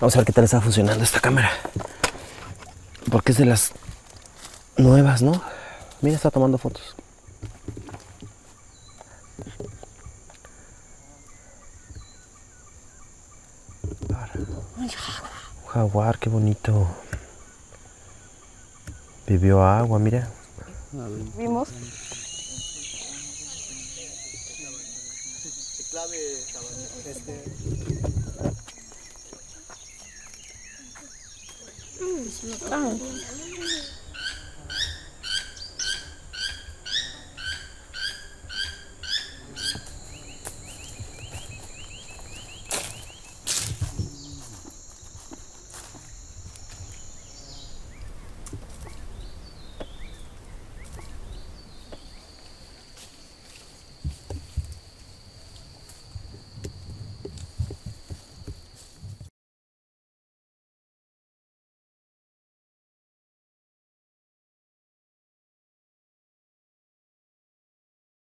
Vamos a ver qué tal está funcionando esta cámara. Porque es de las nuevas, ¿no? Mira, está tomando fotos jaguar, qué bonito. Vivió agua, mira. Vimos.